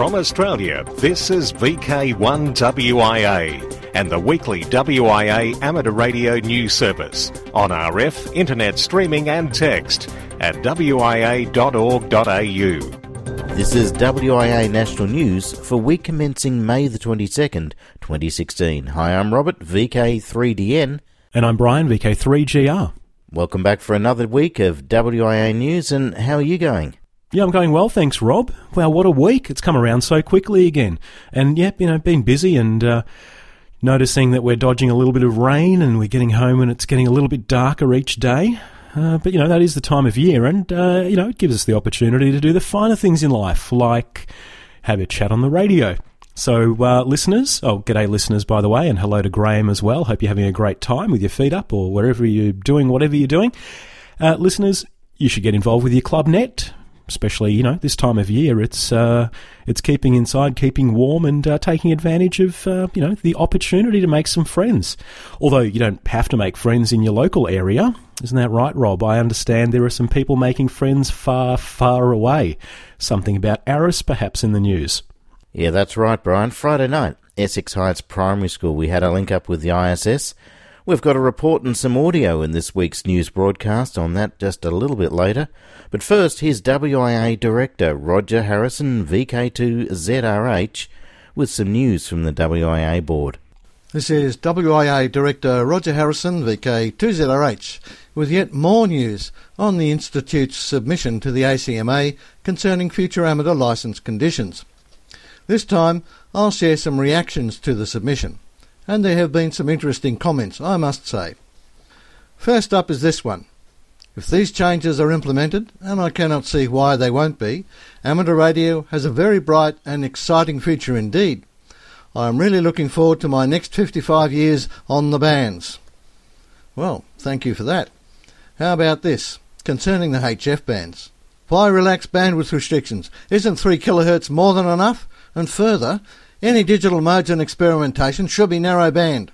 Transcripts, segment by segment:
From Australia, this is VK1WIA and the weekly WIA amateur radio news service on RF, internet streaming and text at wia.org.au. This is WIA National News for week commencing May the 22nd, 2016. Hi, I'm Robert, VK3DN. And I'm Brian, VK3GR. Welcome back for another week of WIA News, and how are you going? Yeah, I'm going well, thanks, Rob. Wow, what a week. It's come around so quickly again. And, yeah, you know, been busy and uh, noticing that we're dodging a little bit of rain and we're getting home and it's getting a little bit darker each day. Uh, but, you know, that is the time of year and, uh, you know, it gives us the opportunity to do the finer things in life, like have a chat on the radio. So, uh, listeners, oh, g'day, listeners, by the way, and hello to Graham as well. Hope you're having a great time with your feet up or wherever you're doing whatever you're doing. Uh, listeners, you should get involved with your club net especially you know this time of year. It's uh, it's keeping inside, keeping warm, and uh, taking advantage of uh, you know the opportunity to make some friends. Although you don't have to make friends in your local area, isn't that right, Rob? I understand there are some people making friends far, far away. Something about ARISS, perhaps, in the news. Yeah, that's right, Brian. Friday night, Essex Heights Primary School. We had a link up with the ISS. We've got a report and some audio in this week's news broadcast on that just a little bit later. But first, here's WIA Director Roger Harrison, VK2ZRH, with some news from the WIA board. This is WIA Director Roger Harrison, VK2ZRH, with yet more news on the Institute's submission to the ACMA concerning future amateur licence conditions. This time, I'll share some reactions to the submission, and there have been some interesting comments, I must say. First up is this one. If these changes are implemented, and I cannot see why they won't be, amateur radio has a very bright and exciting future indeed. I am really looking forward to my next 55 years on the bands. Well, thank you for that. How about this, concerning the HF bands? Why relax bandwidth restrictions? Isn't 3 kHz more than enough? And further, any digital and experimentation should be narrow band.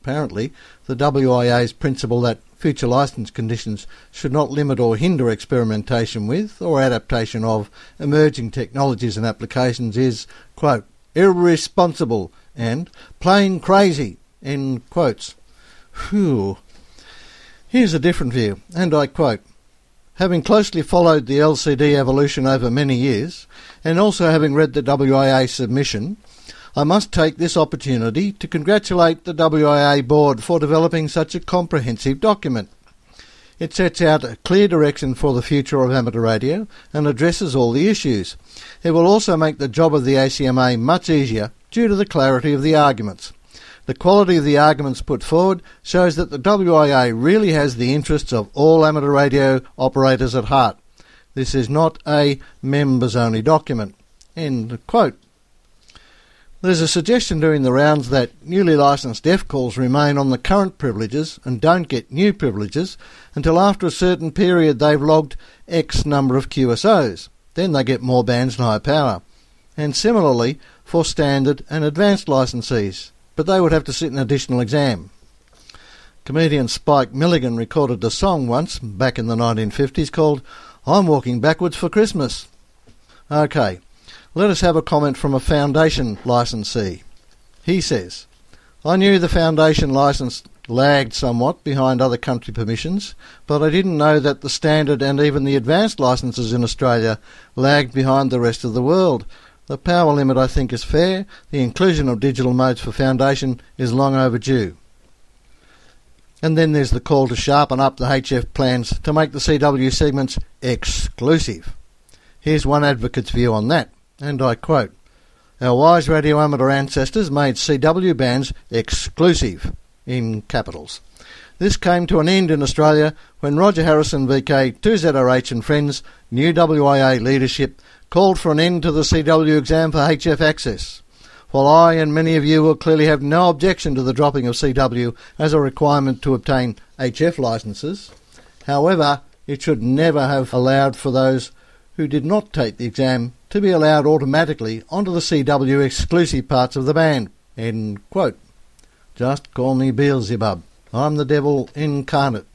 Apparently, the WIA's principle that future licence conditions should not limit or hinder experimentation with or adaptation of emerging technologies and applications is, quote, irresponsible and plain crazy, end quotes. Whew. Here's a different view, and I quote, Having closely followed the LCD evolution over many years, and also having read the WIA submission, I must take this opportunity to congratulate the WIA board for developing such a comprehensive document. It sets out a clear direction for the future of amateur radio and addresses all the issues. It will also make the job of the ACMA much easier due to the clarity of the arguments. The quality of the arguments put forward shows that the WIA really has the interests of all amateur radio operators at heart. This is not a members only document. End quote. There's a suggestion during the rounds that newly licensed DEF calls remain on the current privileges and don't get new privileges until after a certain period they've logged X number of QSOs. Then they get more bands and higher power. And similarly for standard and advanced licensees, but they would have to sit an additional exam. Comedian Spike Milligan recorded a song once, back in the 1950s, called I'm Walking Backwards for Christmas. Okay, let us have a comment from a foundation licensee. He says, I knew the foundation license lagged somewhat behind other country permissions, but I didn't know that the standard and even the advanced licenses in Australia lagged behind the rest of the world. The power limit, I think, is fair. The inclusion of digital modes for foundation is long overdue. And then there's the call to sharpen up the HF plans to make the CW segments exclusive. Here's one advocate's view on that and I quote, Our wise radio amateur ancestors made CW bands exclusive, in capitals. This came to an end in Australia when Roger Harrison VK 2ZRH and friends, new WIA leadership, called for an end to the CW exam for HF access. While I and many of you will clearly have no objection to the dropping of CW as a requirement to obtain HF licences, however, it should never have allowed for those who did not take the exam to be allowed automatically onto the CW exclusive parts of the band. End quote. Just call me Beelzebub. I'm the devil incarnate.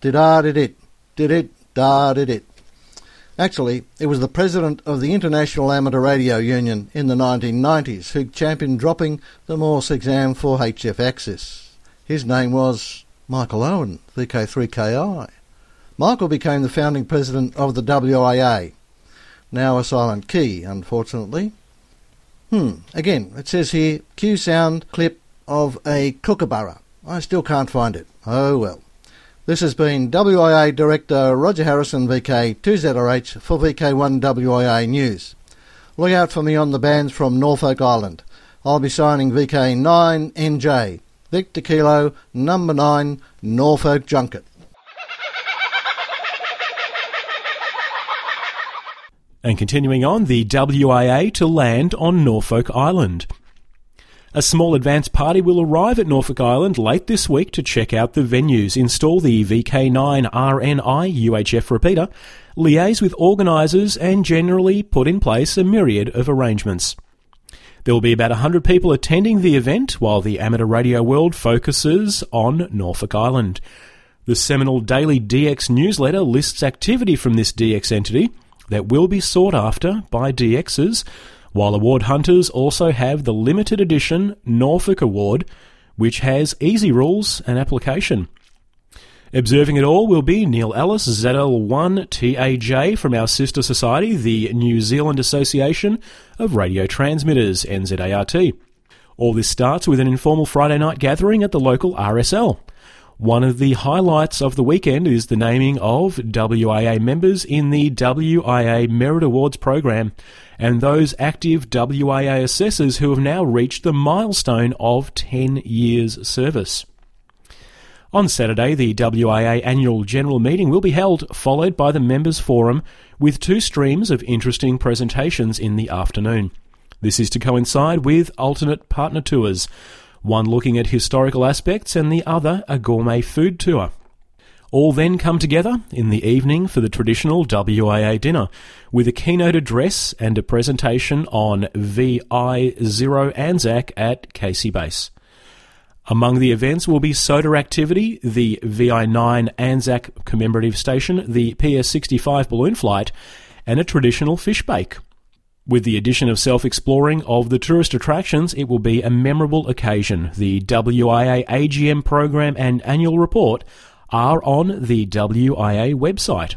Did ah did Actually, it was the president of the International Amateur Radio Union in the 1990s who championed dropping the Morse exam for HF Access. His name was Michael Owen, VK3KI. Michael became the founding president of the WIA, now a silent key, unfortunately. Hmm, again, it says here Q sound clip of a kookaburra. I still can't find it. Oh well. This has been WIA Director Roger Harrison, VK2ZRH, for VK1WIA News. Look out for me on the bands from Norfolk Island. I'll be signing VK9NJ, Victor Kilo, number 9, Norfolk Junket. And continuing on, the WIA to land on Norfolk Island. A small advance party will arrive at Norfolk Island late this week to check out the venues, install the VK9 RNI UHF repeater, liaise with organisers, and generally put in place a myriad of arrangements. There will be about 100 people attending the event while the amateur radio world focuses on Norfolk Island. The seminal daily DX newsletter lists activity from this DX entity that will be sought after by DXs while award hunters also have the limited edition Norfolk Award, which has easy rules and application. Observing it all will be Neil Ellis, ZL1TAJ from our sister society, the New Zealand Association of Radio Transmitters, NZART. All this starts with an informal Friday night gathering at the local RSL. One of the highlights of the weekend is the naming of WIA members in the WIA Merit Awards program and those active WIA assessors who have now reached the milestone of 10 years service. On Saturday, the WIA annual general meeting will be held, followed by the members' forum with two streams of interesting presentations in the afternoon. This is to coincide with alternate partner tours one looking at historical aspects and the other a gourmet food tour. All then come together in the evening for the traditional WIA dinner, with a keynote address and a presentation on VI0 Anzac at Casey Base. Among the events will be SOTA activity, the VI9 Anzac commemorative station, the PS65 balloon flight, and a traditional fish bake. With the addition of self exploring of the tourist attractions, it will be a memorable occasion. The WIA AGM program and annual report are on the WIA website.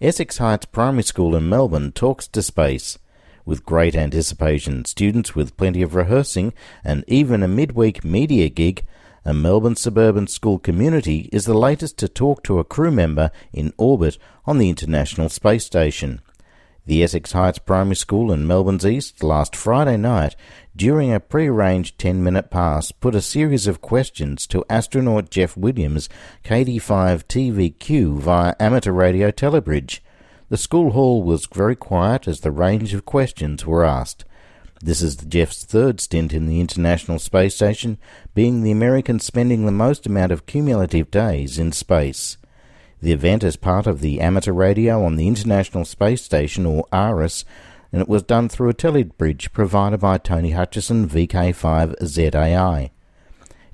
Essex Heights Primary School in Melbourne talks to space. With great anticipation, students with plenty of rehearsing, and even a midweek media gig, a Melbourne suburban school community is the latest to talk to a crew member in orbit on the International Space Station. The Essex Heights Primary School in Melbourne's East last Friday night, during a pre-arranged 10-minute pass, put a series of questions to astronaut Jeff Williams, KD5 TVQ via amateur radio telebridge. The school hall was very quiet as the range of questions were asked. This is Jeff's third stint in the International Space Station, being the American spending the most amount of cumulative days in space. The event is part of the amateur radio on the International Space Station, or ARISS, and it was done through a telebridge provided by Tony Hutchison VK5ZAI.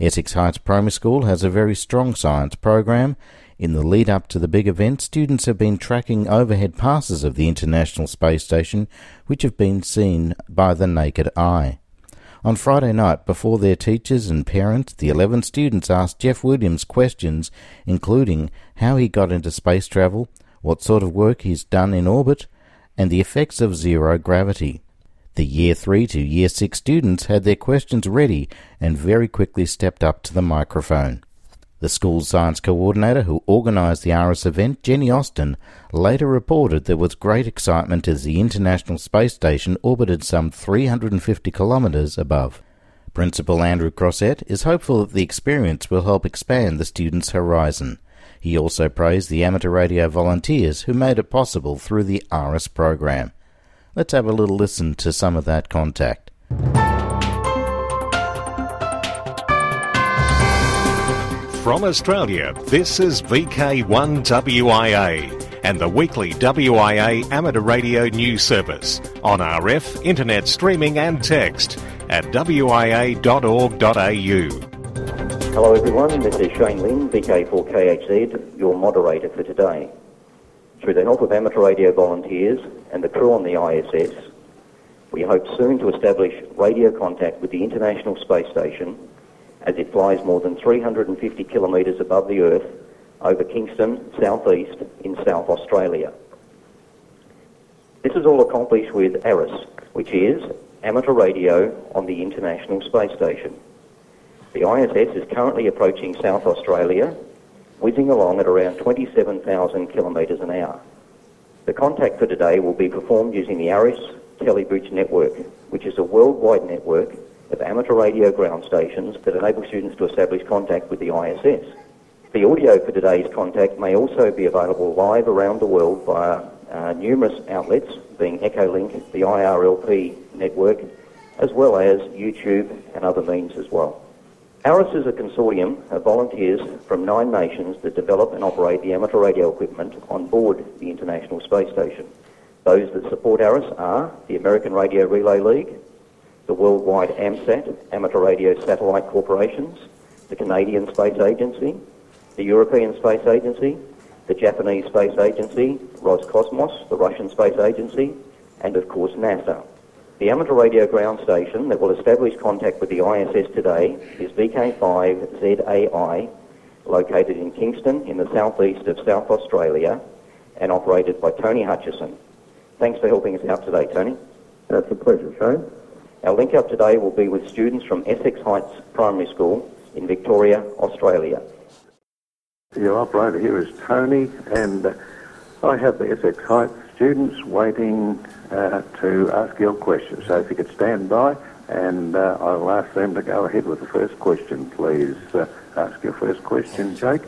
Essex Heights Primary School has a very strong science program. In the lead up to the big event, students have been tracking overhead passes of the International Space Station, which have been seen by the naked eye. On Friday night, before their teachers and parents, the 11 students asked Jeff Williams questions, including how he got into space travel, what sort of work he's done in orbit, and the effects of zero gravity. The Year 3 to Year 6 students had their questions ready and very quickly stepped up to the microphone. The school's science coordinator who organised the ARISS event, Jenny Austin, later reported there was great excitement as the International Space Station orbited some 350 kilometres above. Principal Andrew Crossett is hopeful that the experience will help expand the students' horizon. He also praised the amateur radio volunteers who made it possible through the ARISS program. Let's have a little listen to some of that contact. From Australia, this is VK1WIA and the weekly WIA amateur radio news service on RF, internet streaming and text at wia.org.au. Hello everyone, this is Shane Lynn, VK4KHZ, your moderator for today. Through the help of amateur radio volunteers and the crew on the ISS, we hope soon to establish radio contact with the International Space Station as it flies more than 350 kilometres above the Earth over Kingston, southeast in South Australia. This is all accomplished with ARISS, which is amateur radio on the International Space Station. The ISS is currently approaching South Australia, whizzing along at around 27,000 kilometres an hour. The contact for today will be performed using the ARISS Telebridge network, which is a worldwide network of amateur radio ground stations that enable students to establish contact with the ISS. The audio for today's contact may also be available live around the world via uh, numerous outlets, being Echolink, the IRLP network, as well as YouTube and other means as well. ARISS is a consortium of volunteers from nine nations that develop and operate the amateur radio equipment on board the International Space Station. Those that support ARISS are the American Radio Relay League, the worldwide AMSAT, Amateur Radio Satellite Corporations, the Canadian Space Agency, the European Space Agency, the Japanese Space Agency, Roscosmos, the Russian Space Agency, and of course NASA. The amateur radio ground station that will establish contact with the ISS today is VK5ZAI, located in Kingston in the southeast of South Australia and operated by Tony Hutchison. Thanks for helping us out today, Tony. That's a pleasure, Shane. Our link up today will be with students from Essex Heights Primary School in Victoria, Australia. Your operator here is Tony, and uh, I have the Essex Heights students waiting uh, to ask your questions. So if you could stand by, and uh, I'll ask them to go ahead with the first question, please. Uh, ask your first question, Jake.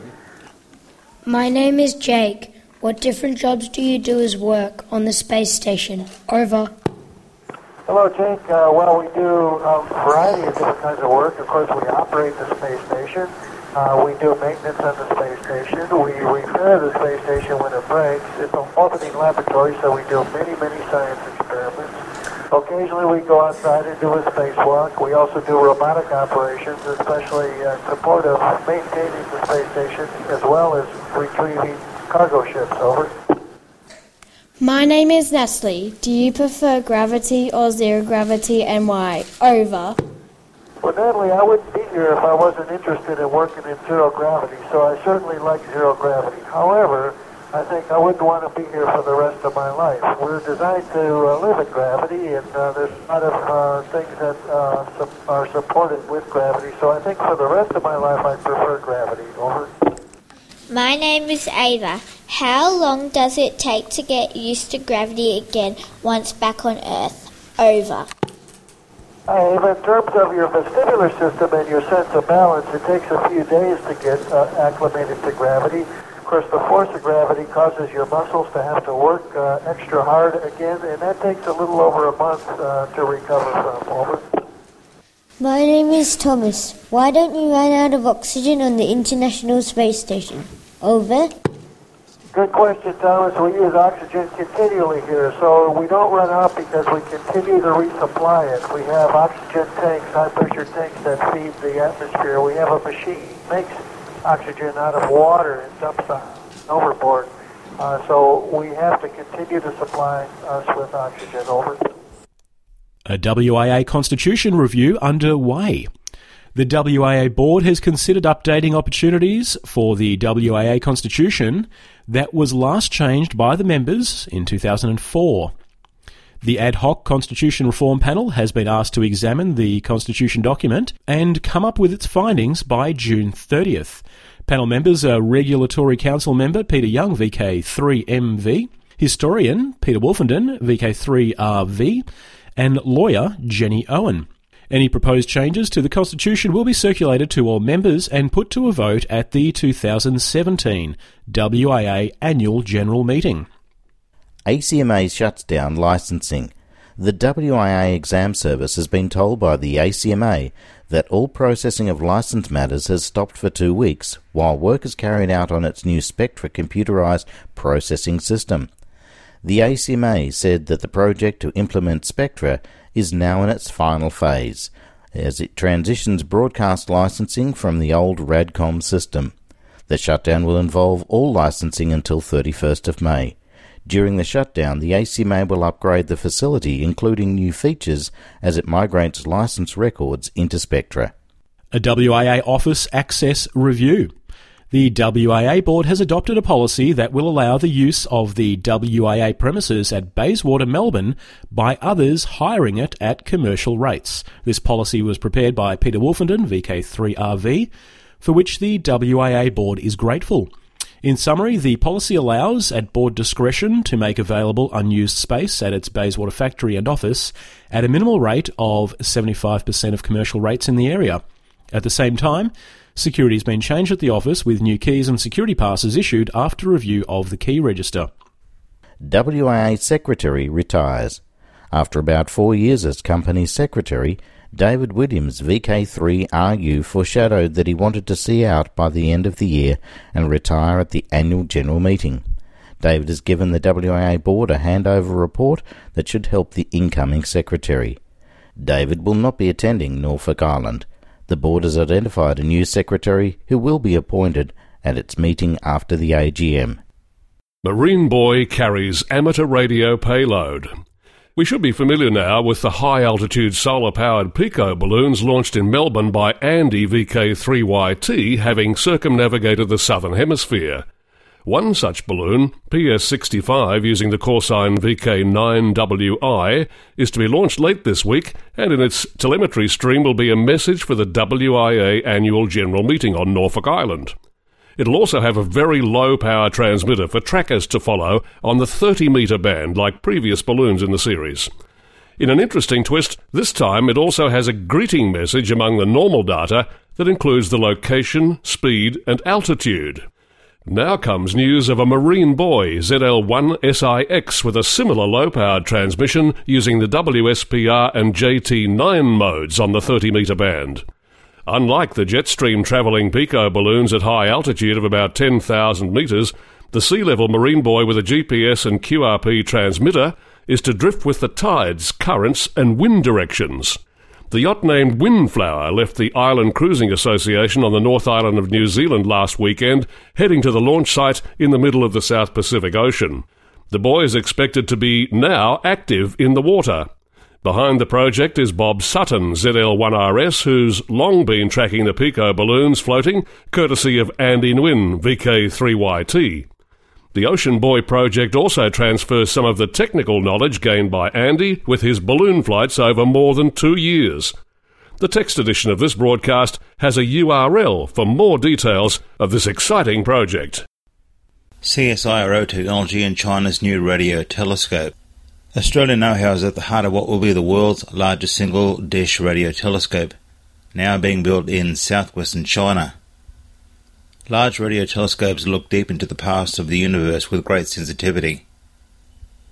My name is Jake. What different jobs do you do as work on the space station? Over. Hello, Jake. Uh, well, we do a variety of different kinds of work. Of course, we operate the space station. Uh, we do maintenance on the space station. We repair the space station when it breaks. It's an orbiting laboratory, so we do many, many science experiments. Occasionally, we go outside and do a spacewalk. We also do robotic operations, especially in support of maintaining the space station as well as retrieving cargo ships. Over. My name is Natalie. Do you prefer gravity or zero gravity and why? Over. Well, Natalie, I wouldn't be here if I wasn't interested in working in zero gravity, so I certainly like zero gravity. However, I think I wouldn't want to be here for the rest of my life. We're designed to uh, live in gravity, and uh, there's a lot of uh, things that uh, are supported with gravity, so I think for the rest of my life I'd prefer gravity. Over. My name is Ava. How long does it take to get used to gravity again once back on Earth? Over. Ava. In terms of your vestibular system and your sense of balance, it takes a few days to get uh, acclimated to gravity. Of course, the force of gravity causes your muscles to have to work uh, extra hard again, and that takes a little over a month uh, to recover from. Over. My name is Thomas. Why don't you run out of oxygen on the International Space Station? Over. Good question, Thomas. We use oxygen continually here, so we don't run out because we continue to resupply it. We have oxygen tanks, high-pressure tanks that feed the atmosphere. We have a machine that makes oxygen out of water and dumps it overboard. Uh, so we have to continue to supply us with oxygen. Over. A WIA Constitution review underway. The WIA board has considered updating opportunities for the WIA Constitution that was last changed by the members in 2004. The ad hoc Constitution Reform Panel has been asked to examine the Constitution document and come up with its findings by June 30th. Panel members are Regulatory Council member Peter Young, VK3MV, historian Peter Wolfenden, VK3RV, and lawyer Jenny Owen. Any proposed changes to the Constitution will be circulated to all members and put to a vote at the 2017 WIA Annual General Meeting. ACMA shuts down licensing. The WIA exam service has been told by the ACMA that all processing of license matters has stopped for two weeks while work is carried out on its new Spectra computerized processing system. The ACMA said that the project to implement Spectra is now in its final phase as it transitions broadcast licensing from the old Radcom system. The shutdown will involve all licensing until 31st of May. During the shutdown, the ACMA will upgrade the facility, including new features, as it migrates license records into Spectra. A WIA office access review. The WIA board has adopted a policy that will allow the use of the WIA premises at Bayswater, Melbourne by others hiring it at commercial rates. This policy was prepared by Peter Wolfenden, VK3RV, for which the WIA board is grateful. In summary, the policy allows, at board discretion, to make available unused space at its Bayswater factory and office at a minimal rate of 75% of commercial rates in the area. At the same time, Security has been changed at the office with new keys and security passes issued after review of the key register. WIA Secretary retires. After about four years as company secretary, David Williams, VK3RU, foreshadowed that he wanted to see out by the end of the year and retire at the annual general meeting. David has given the WIA board a handover report that should help the incoming secretary. David will not be attending Norfolk Island. The board has identified a new secretary who will be appointed at its meeting after the AGM. Marine Buoy carries amateur radio payload. We should be familiar now with the high altitude solar powered Pico balloons launched in Melbourne by Andy VK3YT having circumnavigated the southern hemisphere. One such balloon, PS65 using the callsign VK9WI, is to be launched late this week, and in its telemetry stream will be a message for the WIA annual general meeting on Norfolk Island. It'll also have a very low power transmitter for trackers to follow on the 30 metre band like previous balloons in the series. In an interesting twist, this time it also has a greeting message among the normal data that includes the location, speed, and altitude. Now comes news of a Marine Buoy ZL1SIX with a similar low powered transmission using the WSPR and JT9 modes on the 30 metre band. Unlike the Jetstream travelling Pico balloons at high altitude of about 10,000 metres, the sea level Marine Buoy with a GPS and QRP transmitter is to drift with the tides, currents, and wind directions. The yacht named Windflower left the Island Cruising Association on the North Island of New Zealand last weekend, heading to the launch site in the middle of the South Pacific Ocean. The buoy is expected to be now active in the water. Behind the project is Bob Sutton, ZL1RS, who's long been tracking the Pico balloons floating, courtesy of Andy Nguyen, VK3YT. The Ocean Buoy project also transfers some of the technical knowledge gained by Andy with his balloon flights over more than two years. The text edition of this broadcast has a URL for more details of this exciting project. CSIRO technology in China's new radio telescope. Australian know-how is at the heart of what will be the world's largest single dish radio telescope, now being built in southwestern China. Large radio telescopes look deep into the past of the universe with great sensitivity.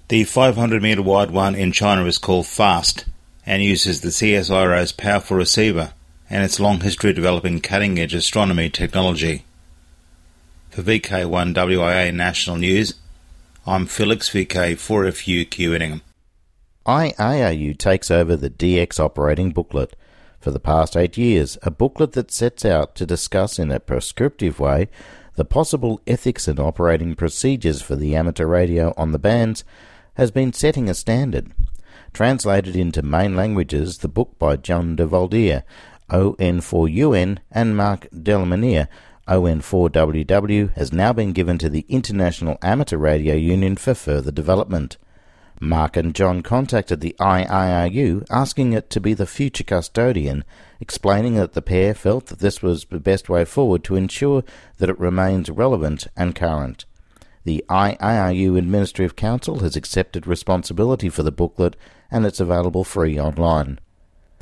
The 500 meter wide one in China is called FAST and uses the CSIRO's powerful receiver and its long history developing cutting edge astronomy technology. For VK1WIA National News, I'm Felix VK4FU Q IARU takes over the DX operating booklet for the past eight years, a booklet that sets out to discuss in a prescriptive way the possible ethics and operating procedures for the amateur radio on the bands has been setting a standard. Translated into main languages, the book by John Devoldere, ON4UN, and Mark Demeuleneere, ON4WW, has now been given to the International Amateur Radio Union for further development. Mark and John contacted the IARU asking it to be the future custodian, explaining that the pair felt that this was the best way forward to ensure that it remains relevant and current. The IARU Administrative Council has accepted responsibility for the booklet and it's available free online.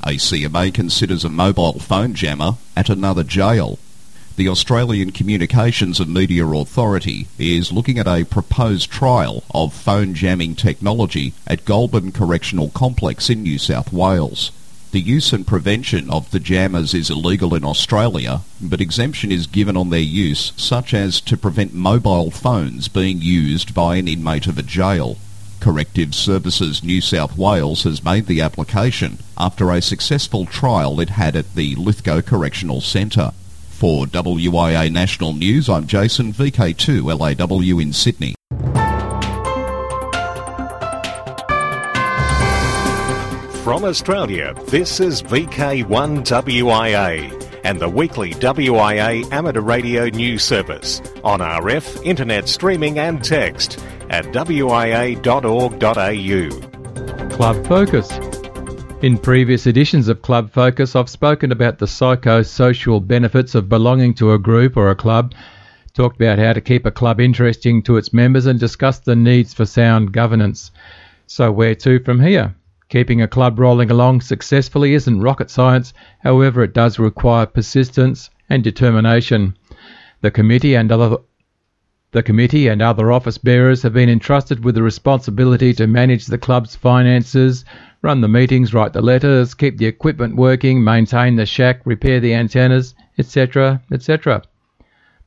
ACMA considers a mobile phone jammer at another jail the Australian Communications and Media Authority is looking at a proposed trial of phone jamming technology at Goulburn Correctional Complex in New South Wales. The use and prevention of the jammers is illegal in Australia, but exemption is given on their use, such as to prevent mobile phones being used by an inmate of a jail. Corrective Services New South Wales has made the application after a successful trial it had at the Lithgow Correctional Centre. For WIA National News, I'm Jason, VK2 LAW in Sydney. From Australia, this is VK1 WIA and the weekly WIA amateur radio news service on RF, internet streaming and text at wia.org.au. Club Focus in previous editions of Club Focus, I've spoken about the psychosocial benefits of belonging to a group or a club, talked about how to keep a club interesting to its members, and discussed the needs for sound governance. So, where to from here? Keeping a club rolling along successfully isn't rocket science, however, it does require persistence and determination. The committee and other the committee and other office bearers have been entrusted with the responsibility to manage the club's finances, run the meetings, write the letters, keep the equipment working, maintain the shack, repair the antennas, etc., etc.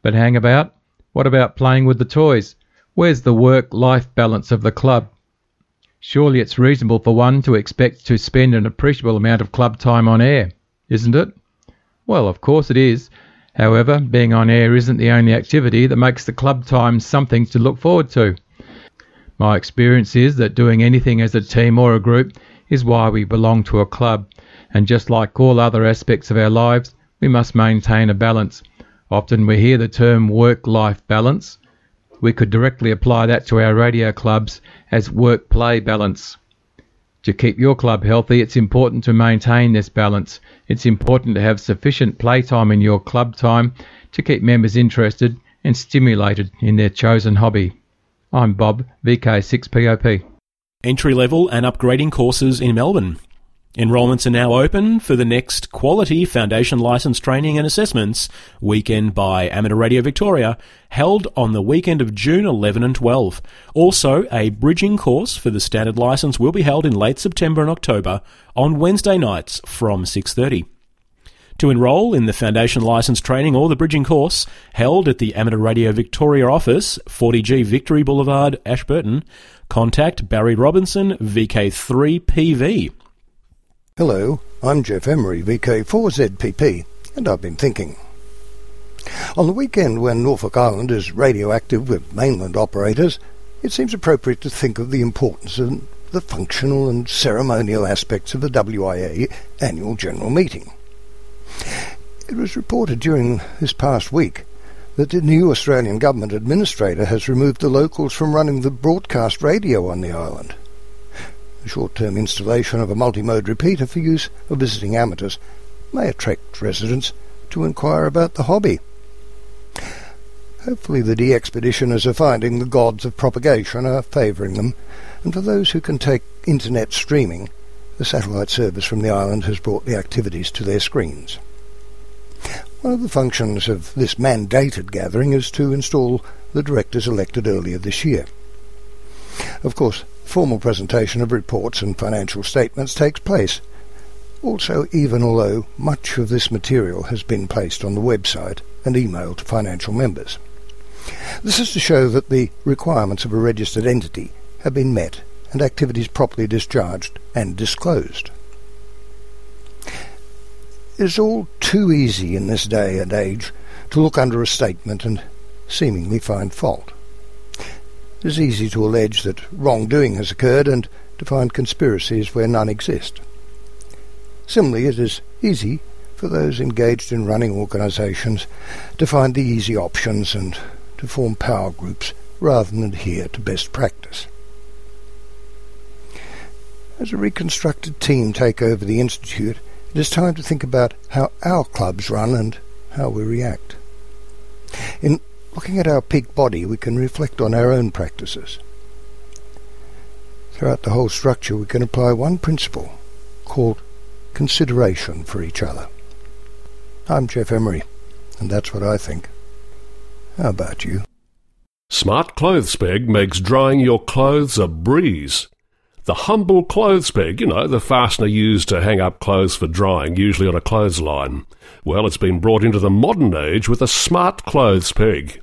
But hang about, what about playing with the toys? Where's the work life balance of the club? Surely it's reasonable for one to expect to spend an appreciable amount of club time on air, isn't it? Well, of course it is. However, being on air isn't the only activity that makes the club time something to look forward to. My experience is that doing anything as a team or a group is why we belong to a club, and just like all other aspects of our lives, we must maintain a balance. Often we hear the term work life balance, we could directly apply that to our radio clubs as work play balance. To keep your club healthy, it's important to maintain this balance. It's important to have sufficient playtime in your club time to keep members interested and stimulated in their chosen hobby. I'm Bob, VK6POP. Entry level and upgrading courses in Melbourne. Enrolments are now open for the next Quality Foundation License Training and Assessments weekend by Amateur Radio Victoria, held on the weekend of June 11 and 12. Also, a bridging course for the standard license will be held in late September and October on Wednesday nights from 6:30. To enrol in the Foundation License Training or the Bridging course, held at the Amateur Radio Victoria office, 40G Victory Boulevard, Ashburton, contact Barry Robinson, VK3PV. Hello, I'm Geoff Emery, VK4ZPP, and I've been thinking. On the weekend when Norfolk Island is radioactive with mainland operators, it seems appropriate to think of the importance of the functional and ceremonial aspects of the WIA annual general meeting. It was reported during this past week that the new Australian government administrator has removed the locals from running the broadcast radio on the island short-term installation of a multi-mode repeater for use of visiting amateurs may attract residents to inquire about the hobby. Hopefully the DXpeditioners are finding the gods of propagation are favouring them, and for those who can take internet streaming, the satellite service from the island has brought the activities to their screens. One of the functions of this mandated gathering is to install the directors elected earlier this year. Of course, formal presentation of reports and financial statements takes place. Also, even although much of this material has been placed on the website and emailed to financial members. This is to show that the requirements of a registered entity have been met and activities properly discharged and disclosed. It is all too easy in this day and age to look under a statement and seemingly find fault. It is easy to allege that wrongdoing has occurred and to find conspiracies where none exist. Similarly, it is easy for those engaged in running organisations to find the easy options and to form power groups rather than adhere to best practice. As a reconstructed team take over the Institute, it is time to think about how our clubs run and how we react. In Looking at our peak body, we can reflect on our own practices. Throughout the whole structure, we can apply one principle called consideration for each other. I'm Geoff Emery, and that's what I think. How about you? Smart Clothes Peg makes drying your clothes a breeze. The humble clothes peg, you know, the fastener used to hang up clothes for drying, usually on a clothesline. Well, it's been brought into the modern age with a smart clothes peg.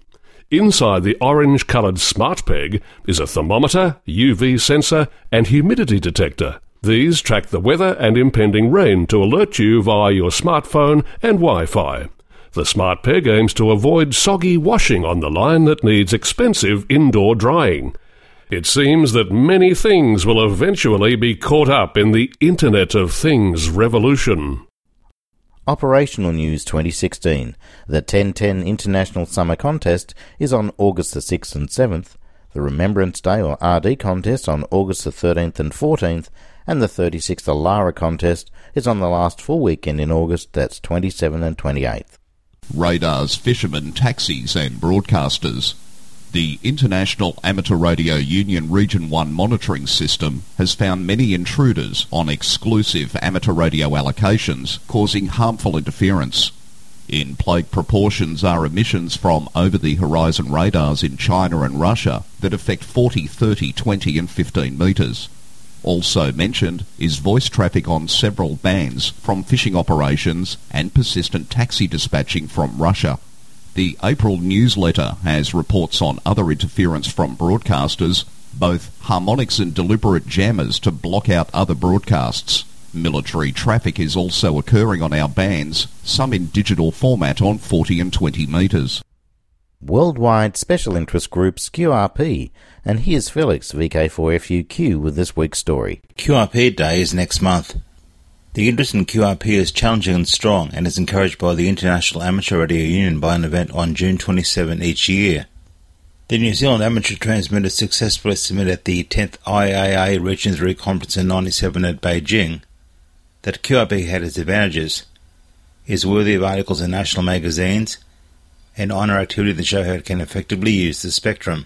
Inside the orange coloured smart peg is a thermometer, UV sensor, and humidity detector. These track the weather and impending rain to alert you via your smartphone and Wi Fi. The smart peg aims to avoid soggy washing on the line that needs expensive indoor drying. It seems that many things will eventually be caught up in the Internet of Things revolution. Operational News 2016. The 1010 International Summer Contest is on August the 6th and 7th. The Remembrance Day or RD contest on August the 13th and 14th. And the 36th Alara contest is on the last full weekend in August, that's 27th and 28th. Radars, fishermen, taxis, and broadcasters. The International Amateur Radio Union Region 1 monitoring system has found many intruders on exclusive amateur radio allocations, causing harmful interference. In plague proportions are emissions from over-the-horizon radars in China and Russia that affect 40, 30, 20 and 15 metres. Also mentioned is voice traffic on several bands from fishing operations and persistent taxi dispatching from Russia. The April newsletter has reports on other interference from broadcasters, both harmonics and deliberate jammers to block out other broadcasts. Military traffic is also occurring on our bands, some in digital format on 40 and 20 metres. Worldwide Special Interest Groups QRP, and here's Felix VK4FUQ with this week's story. QRP Day is next month. The interest in QRP is challenging and strong and is encouraged by the International Amateur Radio Union by an event on June 27 each year. The New Zealand amateur transmitter successfully submitted at the 10th IAA Region 3 conference in 97 at Beijing that QRP had its advantages, is worthy of articles in national magazines, and honour activity that show how it can effectively use the spectrum.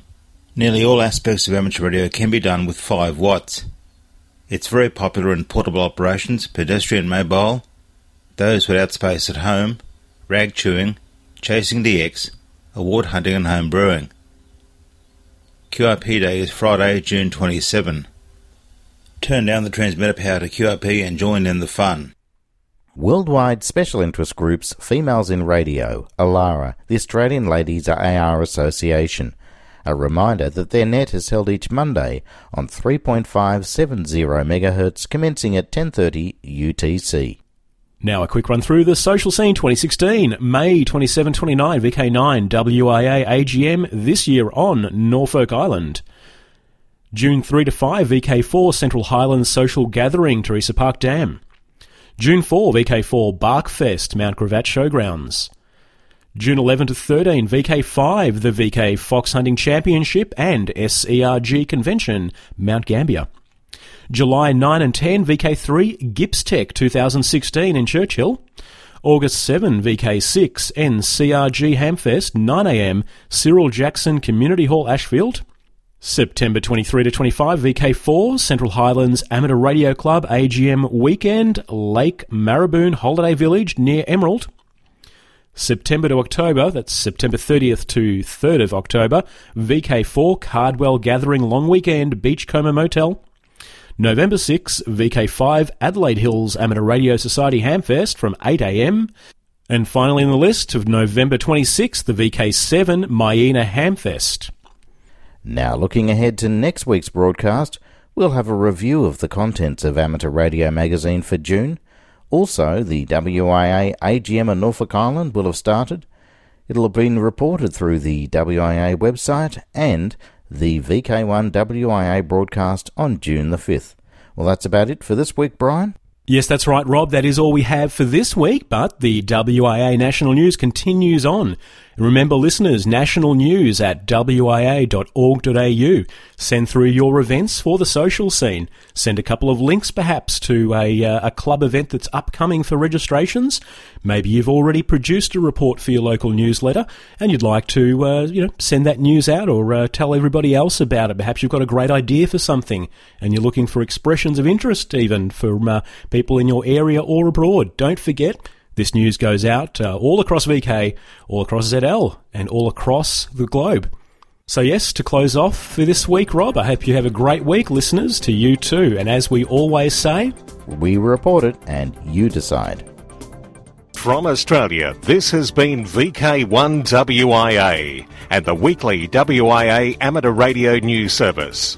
Nearly all aspects of amateur radio can be done with 5 watts. It's very popular in portable operations, pedestrian mobile, those without space at home, rag chewing, chasing DX, award hunting and home brewing. QRP Day is Friday, June 27. Turn down the transmitter power to QRP and join in the fun. Worldwide Special Interest Groups Females in Radio, ALARA, the Australian Ladies AR Association. A reminder that their net is held each Monday on 3.570 MHz commencing at 10:30 UTC. Now a quick run through the social scene 2016, May 27-29 VK9 WIA AGM this year on Norfolk Island. June 3 to 5 VK4 Central Highlands Social Gathering Teresa Park Dam. June 4 VK4 Barkfest Mount Gravatt Showgrounds. June 11 to 13, VK5, the VK Fox Hunting Championship and SERG Convention, Mount Gambier. July 9 and 10, VK3, GippsTech 2016 in Churchill. August 7, VK6, NCRG Hamfest, 9am, Cyril Jackson Community Hall, Ashfield. September 23 to 25, VK4, Central Highlands Amateur Radio Club AGM Weekend, Lake Maraboon Holiday Village near Emerald. September to October, that's September 30th to 3rd of October, VK4 Cardwell Gathering Long Weekend Beachcomber Motel. November 6, VK5 Adelaide Hills Amateur Radio Society Hamfest from 8am. And finally in the list of November 26th, the VK7 Miena Hamfest. Now looking ahead to next week's broadcast, we'll have a review of the contents of Amateur Radio magazine for June also, the WIA AGM in Norfolk Island will have started. It'll have been reported through the WIA website and the VK1 WIA broadcast on June the 5th. Well, that's about it for this week, Brian. Yes, that's right, Rob. That is all we have for this week, but the WIA National News continues on. Remember, listeners, national news at wia.org.au. Send through your events for the social scene. Send a couple of links, perhaps, to a, uh, a club event that's upcoming for registrations. Maybe you've already produced a report for your local newsletter and you'd like to, uh, you know, send that news out or uh, tell everybody else about it. Perhaps you've got a great idea for something and you're looking for expressions of interest, even from uh, people in your area or abroad. Don't forget this news goes out uh, all across VK, all across ZL, and all across the globe. So, yes, to close off for this week, Rob, I hope you have a great week, listeners, to you too. And as we always say, we report it and you decide. From Australia, this has been VK1WIA and the weekly WIA amateur radio news service.